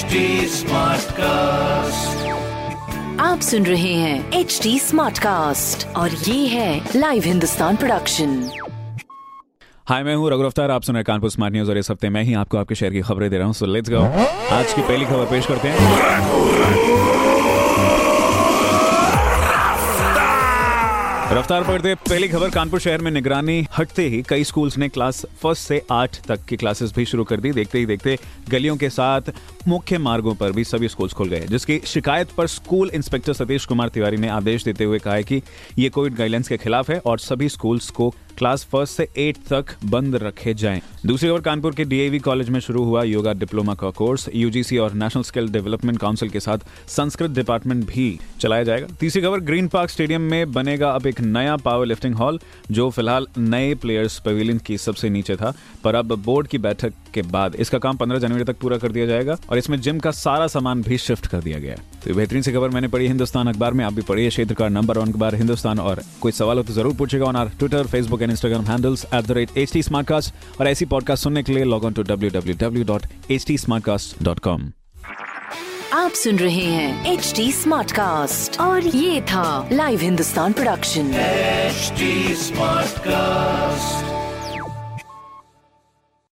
HD cast आप सुन रहे हैं एच डी स्मार्ट कास्ट और ये है लाइव हिंदुस्तान प्रोडक्शन हाय मैं हूँ रघु अफ्तार आप सुन रहे हैं कानपुर स्मार्ट न्यूज़ और इस हफ़्ते मैं ही आपको आपके शहर की खबरें दे रहा हूँ। सो लेट्स गो आज की पहली खबर पेश करते हैं। रफ्तार पकड़ते पहली खबर, कानपुर शहर में निगरानी हटते ही कई स्कूल्स ने क्लास फ़र्स्ट से आठ तक की क्लासेस भी शुरू कर दी। देखते ही देखते गलियों के साथ मुख्य मार्गों पर भी सभी स्कूल्स खुल गए जिसकी शिकायत पर स्कूल इंस्पेक्टर सतीश कुमार तिवारी ने आदेश देते हुए कहा है कि ये कोविड गाइडलाइंस के खिलाफ है और सभी स्कूल्स को क्लास फ़र्स्ट से एट तक बंद रखे जाएँ। दूसरी ओर कानपुर के डीएवी कॉलेज में शुरू हुआ योगा डिप्लोमा का कोर्स। यूजीसी और नेशनल स्किल डेवलपमेंट काउंसिल के साथ संस्कृत डिपार्टमेंट भी चलाया जाएगा। तीसरी खबर, ग्रीन पार्क स्टेडियम में बनेगा अब एक नया पावर लिफ्टिंग हॉल जो फ़िलहाल नए प्लेयर्स पवेलियन की सबसे नीचे था। पर अब बोर्ड की बैठक के बाद इसका काम 15 जनवरी तक पूरा कर दिया जाएगा और इसमें जिम का सारा सामान भी शिफ्ट कर दिया गया है। तो ये बेहतरीन सी खबर मैंने पढ़ी हिंदुस्तान अखबार में। आप भी पढ़िए क्षेत्र का नंबर वन अखबार हिंदुस्तान और कोई सवाल हो तो ज़रूर पूछेगा on our Twitter Facebook and Instagram handles at the rate H T और ऐसी पॉडकास्ट सुनने के लिए log on to W W W dot H T dot com आप सुन रहे हैं एच टी स्मार्ट कास्ट और ये था live Hindustan production HD Smartcast.